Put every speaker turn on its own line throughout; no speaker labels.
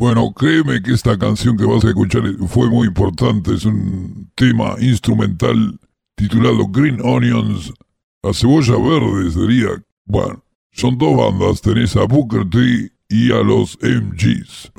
Bueno, créeme que esta canción que vas a escuchar fue muy importante. Es un tema instrumental titulado Green Onions. La cebolla verde sería. Bueno, son dos bandas. Tenés a Booker T y a los MGs.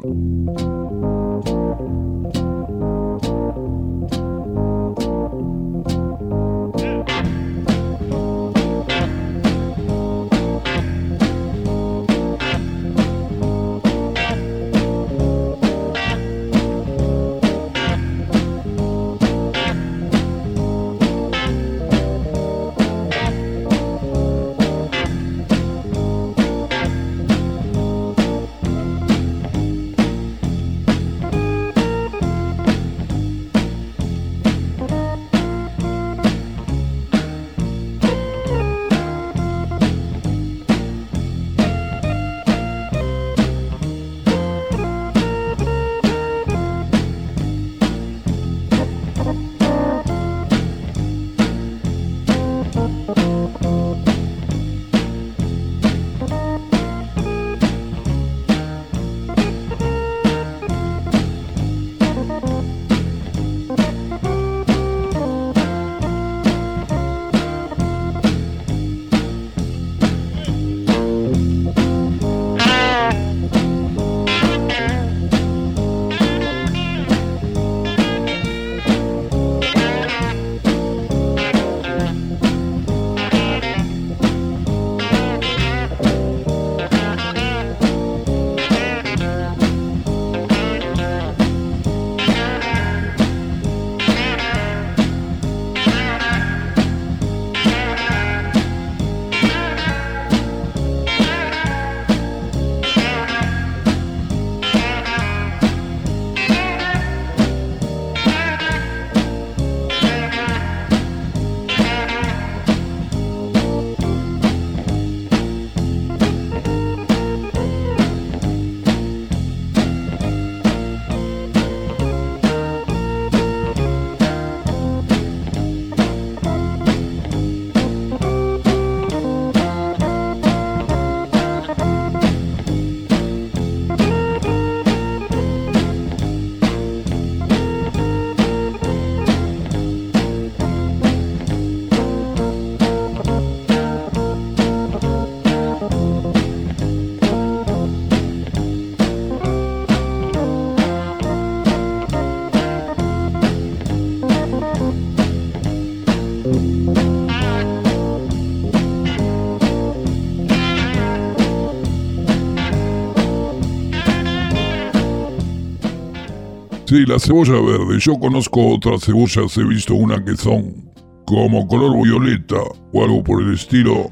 Sí, la cebolla verde. Yo conozco otras cebollas, he visto una que son como color violeta o algo por el estilo.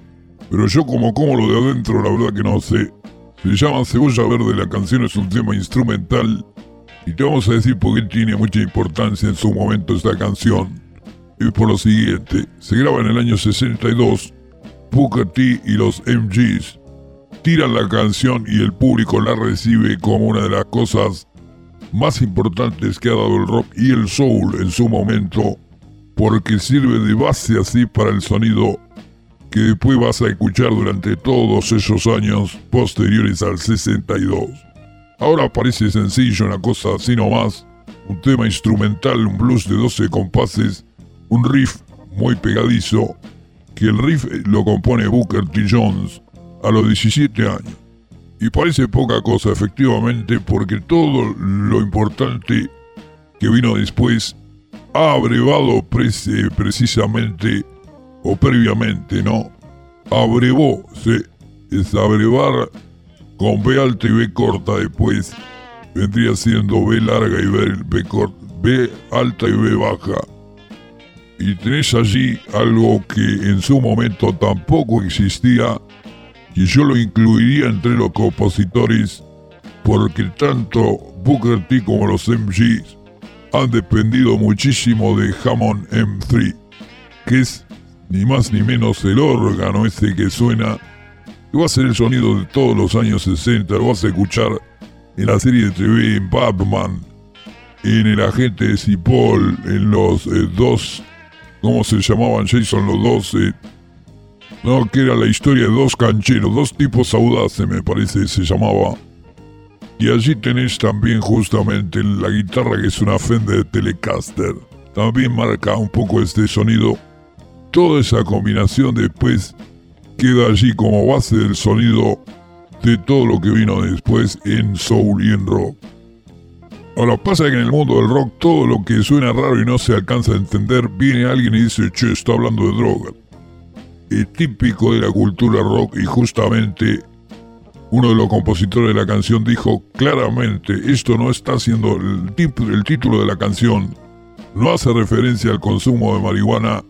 Pero yo como como lo de adentro, la verdad que no sé. Se llama Cebolla Verde, la canción es un tema instrumental. Y te vamos a decir por qué tiene mucha importancia en su momento esta canción. Y por lo siguiente, se graba en el año 62. Booker T y los MGs tiran la canción y el público la recibe como una de las cosas más importantes que ha dado el rock y el soul en su momento, porque sirve de base así para el sonido que después vas a escuchar durante todos esos años posteriores al 62. Ahora parece sencillo una cosa así nomás, un tema instrumental, un blues de 12 compases, un riff muy pegadizo, que el riff lo compone Booker T. Jones a los 17 años. Y parece poca cosa, efectivamente, porque todo lo importante que vino después ha abrevado precisamente o previamente, ¿no? Abrevó, sí, es abrevar con B alta y B corta después. Vendría siendo B larga y B, B, corta, B alta y B baja. Y tenés allí algo que en su momento tampoco existía y yo lo incluiría entre los compositores porque tanto Booker T como los MGs han dependido muchísimo de Hammond M3, que es ni más ni menos el órgano ese que suena, que va a ser el sonido de todos los años 60, lo vas a escuchar en la serie de TV, en Batman, en El Agente de Cipoll, en los eh, dos, ¿cómo se llamaban Jason? Los dos... Eh, no, que era la historia de dos cancheros, dos tipos audaces, me parece, se llamaba. Y allí tenés también justamente la guitarra que es una Fender Telecaster. También marca un poco este sonido. Toda esa combinación después queda allí como base del sonido de todo lo que vino después en soul y en rock. Ahora pasa que en el mundo del rock todo lo que suena raro y no se alcanza a entender, viene alguien y dice, che, está hablando de drogas. Es típico de la cultura rock y justamente uno de los compositores de la canción dijo claramente, esto no está haciendo el, el título de la canción, no hace referencia al consumo de marihuana.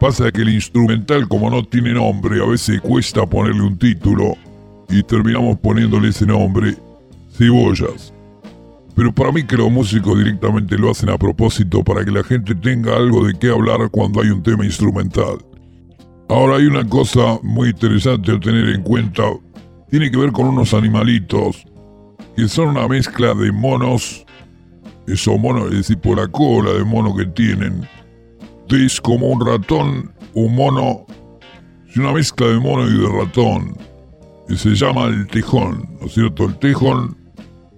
Pasa que el instrumental como no tiene nombre, a veces cuesta ponerle un título y terminamos poniéndole ese nombre, cebollas. Pero para mí que los músicos directamente lo hacen a propósito para que la gente tenga algo de qué hablar cuando hay un tema instrumental. Ahora hay una cosa muy interesante a tener en cuenta. Tiene que ver con unos animalitos que son una mezcla de monos. Esos monos, es decir, por la cola de mono que tienen. Es como un ratón, un mono. Es una mezcla de mono y de ratón. Y se llama el tejón, ¿no es cierto? El tejón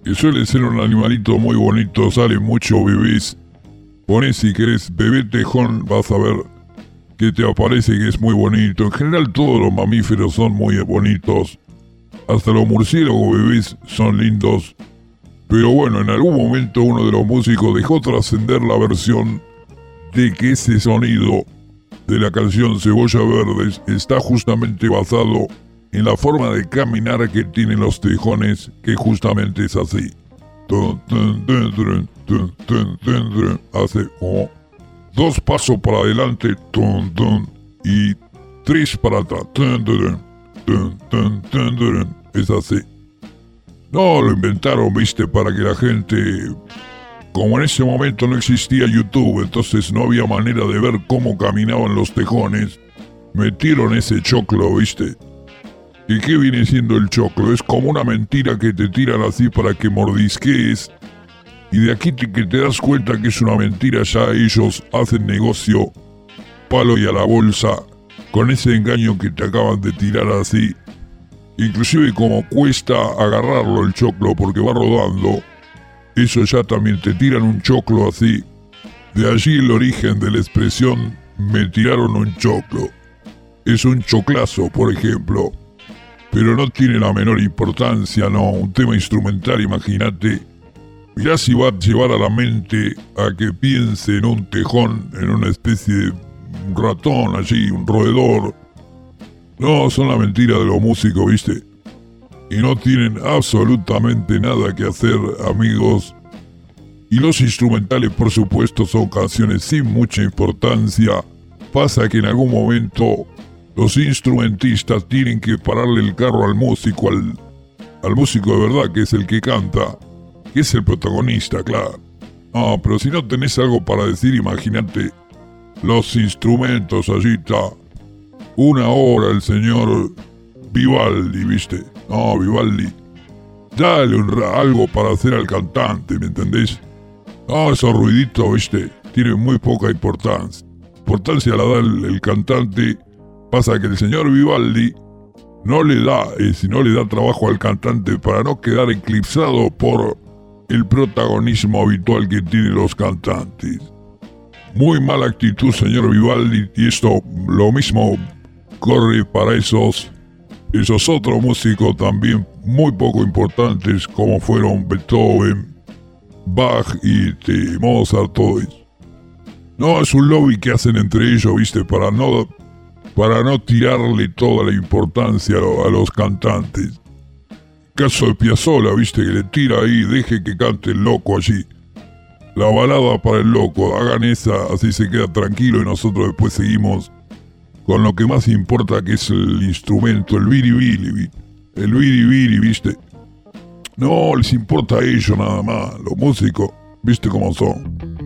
que suele ser un animalito muy bonito, sale mucho bebés. Pones si querés bebé tejón, vas a ver que te aparece que es muy bonito. En general todos los mamíferos son muy bonitos. Hasta los murciélagos bebés son lindos. Pero bueno, en algún momento uno de los músicos dejó trascender la versión de que ese sonido de la canción Cebolla Verdes está justamente basado en la forma de caminar que tienen los tejones, que justamente es así. Hace dos pasos para adelante y tres para atrás. Es así. No, lo inventaron, viste, para que la gente... Como en ese momento no existía YouTube, entonces no había manera de ver cómo caminaban los tejones, metieron ese choclo, viste, ¿Y qué viene siendo el choclo? Es como una mentira que te tiran así para que mordisques. Y de aquí que te das cuenta que es una mentira, ya ellos hacen negocio palo y a la bolsa con ese engaño que te acaban de tirar así. Inclusive como cuesta agarrarlo el choclo porque va rodando, eso ya también te tiran un choclo así. De allí el origen de la expresión me tiraron un choclo. Es un choclazo, por ejemplo pero no tiene la menor importancia, no. Un tema instrumental, imagínate. Mirá si va a llevar a la mente a que piense en un tejón, en una especie de ratón allí, un roedor. No, son la mentira de los músicos, ¿viste? Y no tienen absolutamente nada que hacer, amigos. Y los instrumentales, por supuesto, son canciones sin mucha importancia. Pasa que en algún momento los instrumentistas tienen que pararle el carro al músico, al, al músico de verdad, que es el que canta, es el protagonista, claro. Ah, pero si no tenés algo para decir, imagínate los instrumentos, allí está. Una hora el señor Vivaldi, ¿viste? No, Vivaldi. Dale algo para hacer al cantante, ¿me entendés? Ah, esos ruiditos, ¿viste? Tienen muy poca importancia. Importancia la da el cantante Pasa que el señor Vivaldi no le da, eh, si no le da trabajo al cantante para no quedar eclipsado por el protagonismo habitual que tienen los cantantes. Muy mala actitud, señor Vivaldi, y esto lo mismo corre para esos, esos otros músicos también muy poco importantes como fueron Beethoven, Bach y este, Mozart, todo No, es un lobby que hacen entre ellos, viste, para no para no tirarle toda la importancia a los cantantes. Caso de Piazzola, viste, que le tira ahí, deje que cante el loco allí. La balada para el loco, hagan esa, así se queda tranquilo y nosotros después seguimos con lo que más importa que es el instrumento, el biribiri, el biribiri, viste. No, les importa a ellos nada más, los músicos, viste cómo son.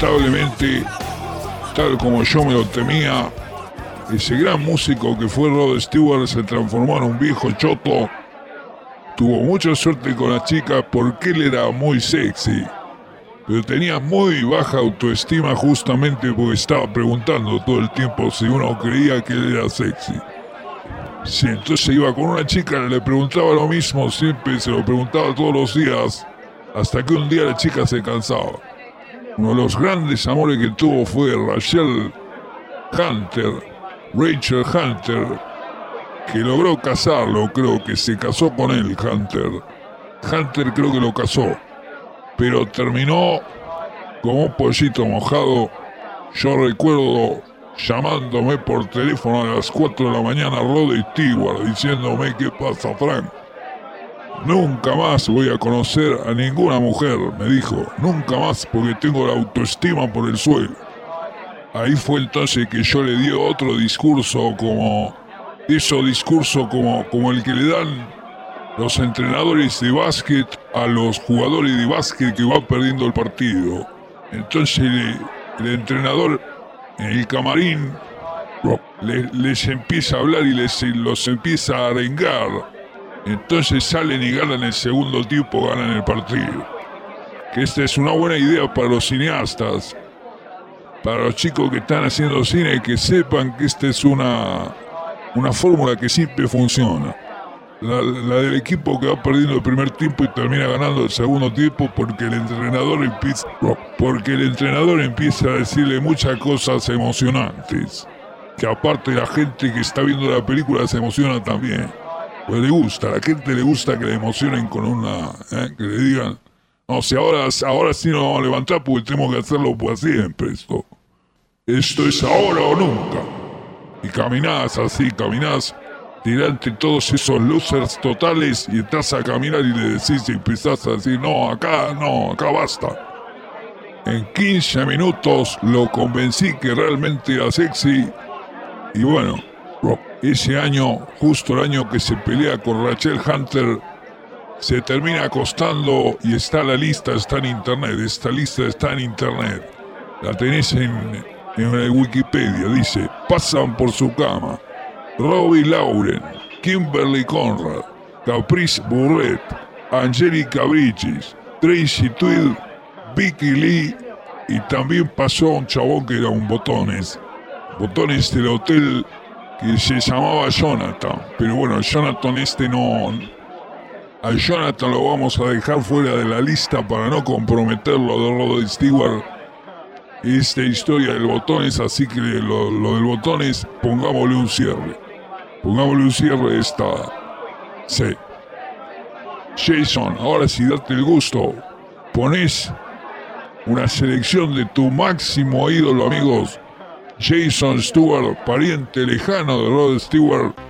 Lamentablemente, tal como yo me lo temía, ese gran músico que fue Rod Stewart se transformó en un viejo choto. Tuvo mucha suerte con las chicas porque él era muy sexy. Pero tenía muy baja autoestima justamente porque estaba preguntando todo el tiempo si uno creía que él era sexy. Si entonces iba con una chica, le preguntaba lo mismo, siempre se lo preguntaba todos los días, hasta que un día la chica se cansaba. Uno de los grandes amores que tuvo fue Rachel Hunter, Rachel Hunter, que logró casarlo, creo que se casó con él, Hunter. Hunter creo que lo casó, pero terminó como un pollito mojado. Yo recuerdo llamándome por teléfono a las 4 de la mañana Rod Stewart diciéndome qué pasa Frank. Nunca más voy a conocer a ninguna mujer, me dijo. Nunca más porque tengo la autoestima por el suelo. Ahí fue entonces que yo le di otro discurso como... Eso discurso como, como el que le dan los entrenadores de básquet a los jugadores de básquet que van perdiendo el partido. Entonces el entrenador en el camarín les, empieza a hablar y les, los empieza a arengar. Entonces salen y ganan el segundo tiempo, ganan el partido. Que esta es una buena idea para los cineastas, para los chicos que están haciendo cine, que sepan que esta es una, una fórmula que siempre funciona. La, del equipo que va perdiendo el primer tiempo y termina ganando el segundo tiempo porque el entrenador empieza, porque el entrenador empieza a decirle muchas cosas emocionantes. Que aparte la gente que está viendo la película se emociona también. Le gusta, a la gente le gusta que le emocionen con una, ¿eh? que le digan, no, si ahora, ahora sí nos vamos a levantar porque tenemos que hacerlo por siempre esto. Esto es ahora o nunca. Y caminás así, caminás delante todos esos losers totales y estás a caminar y le decís y empezás a decir, no, acá no, acá basta. En 15 minutos lo convencí que realmente era sexy y bueno, ese año, justo el año que se pelea con Rachel Hunter, se termina acostando y está la lista, está en internet, esta lista está en internet. La tenés en, en Wikipedia, dice, pasan por su cama Robbie Lauren, Kimberly Conrad, Caprice Burrett, Angelica Bridges, Tracy Tweed, Vicky Lee y también pasó un chabón que era un botones. Botones del hotel que se llamaba Jonathan. Pero bueno, Jonathan este no... A Jonathan lo vamos a dejar fuera de la lista para no comprometerlo de Rod Stewart esta historia del botones, así que lo, lo del botones, pongámosle un cierre. Pongámosle un cierre esta. Sí. Jason, ahora sí date el gusto. Pones una selección de tu máximo ídolo, amigos. Jason Stewart, pariente lejano de Rod Stewart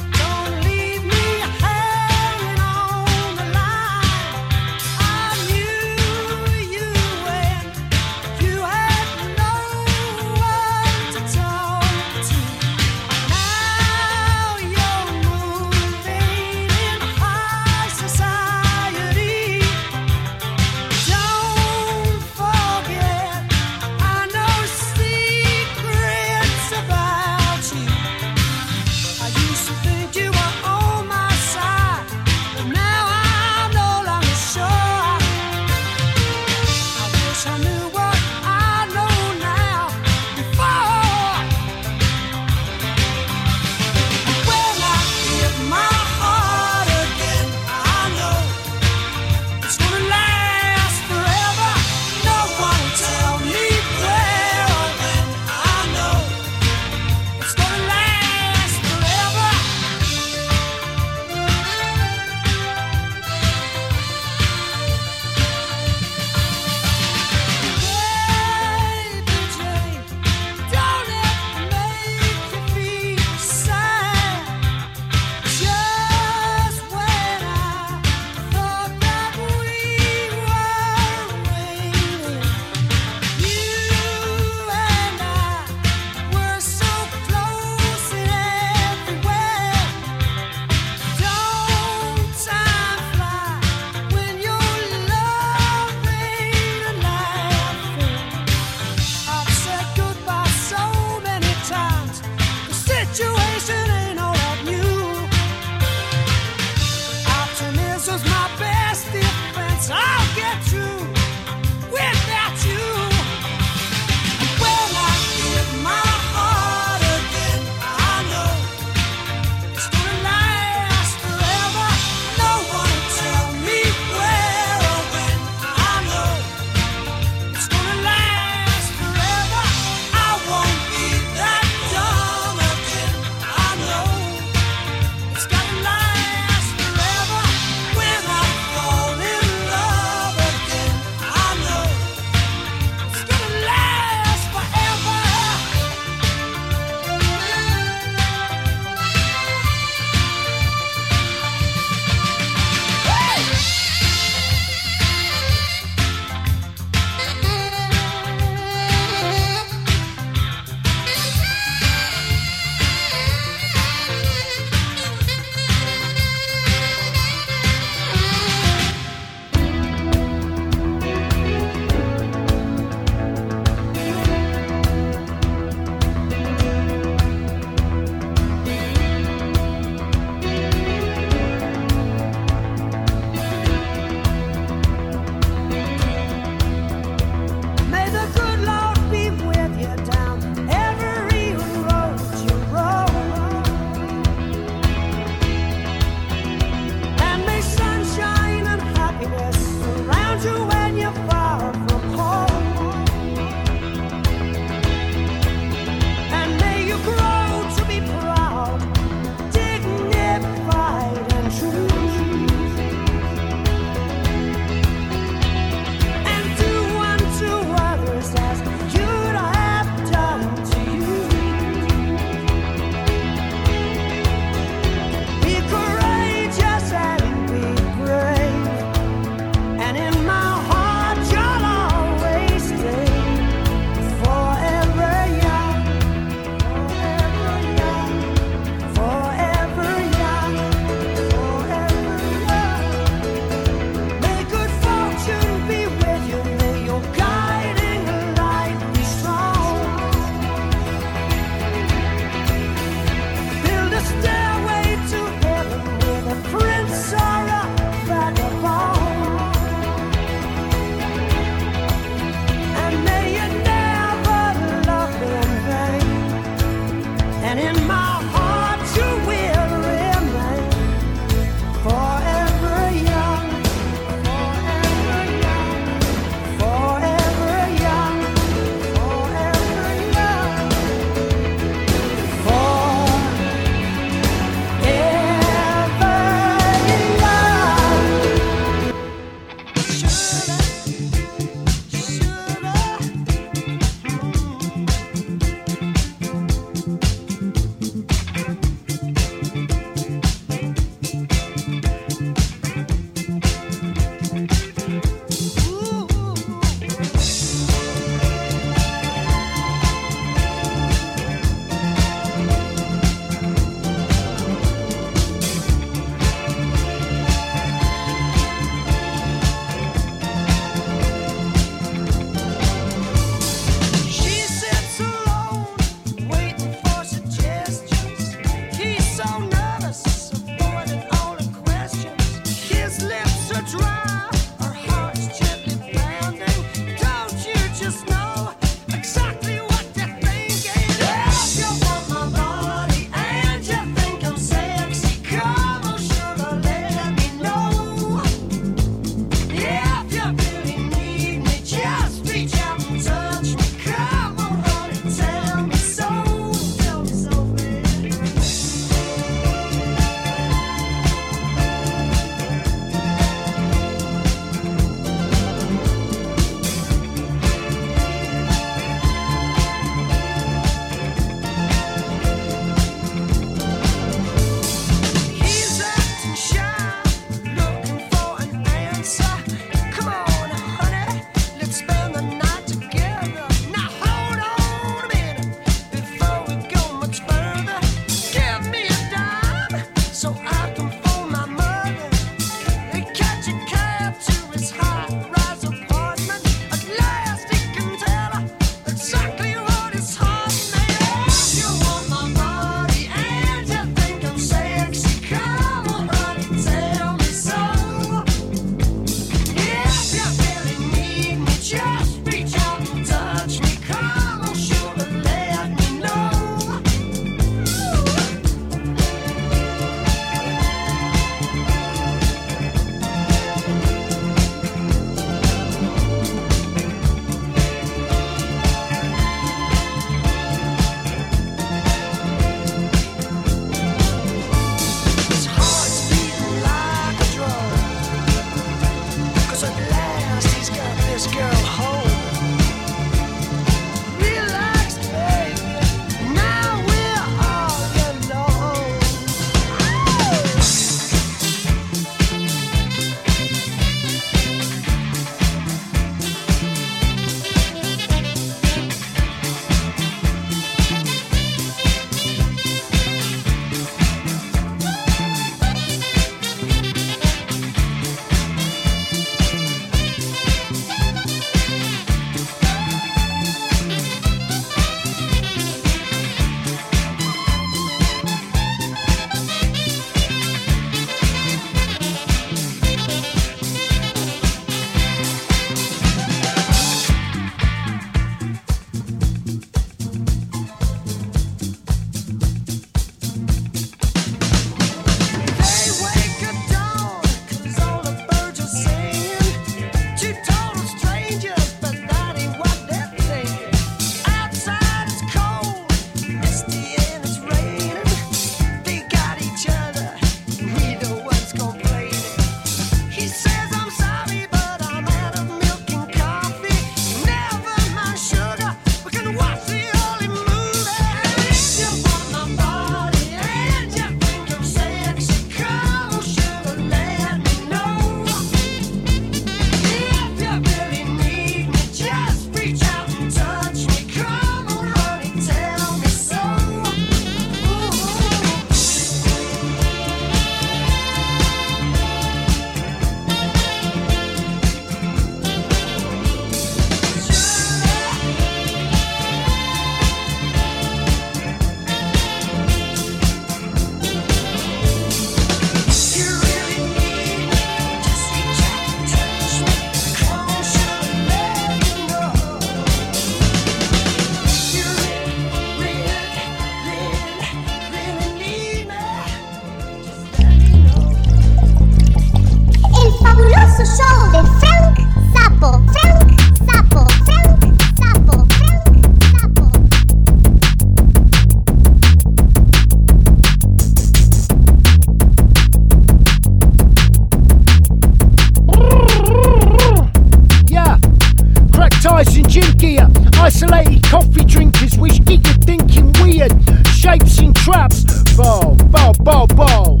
and gym gear. Isolated coffee drinkers, which get you thinking weird. Shapes and traps, ball, ball, ball, ball.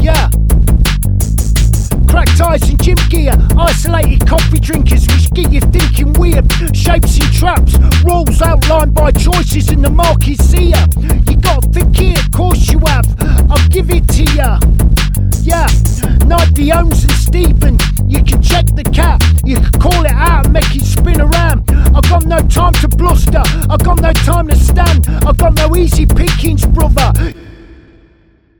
Yeah. Cracked eyes in gym gear, isolated coffee drinkers, which get you thinking weird. Shapes and traps, rules outlined by choices in the marquee seer give it to ya. Yeah, Nike Owens and Stephen. You can check the cap, you can call it out and make it spin around. I've got no time to bluster, I've got no time to stand, I've got no easy pickings, brother.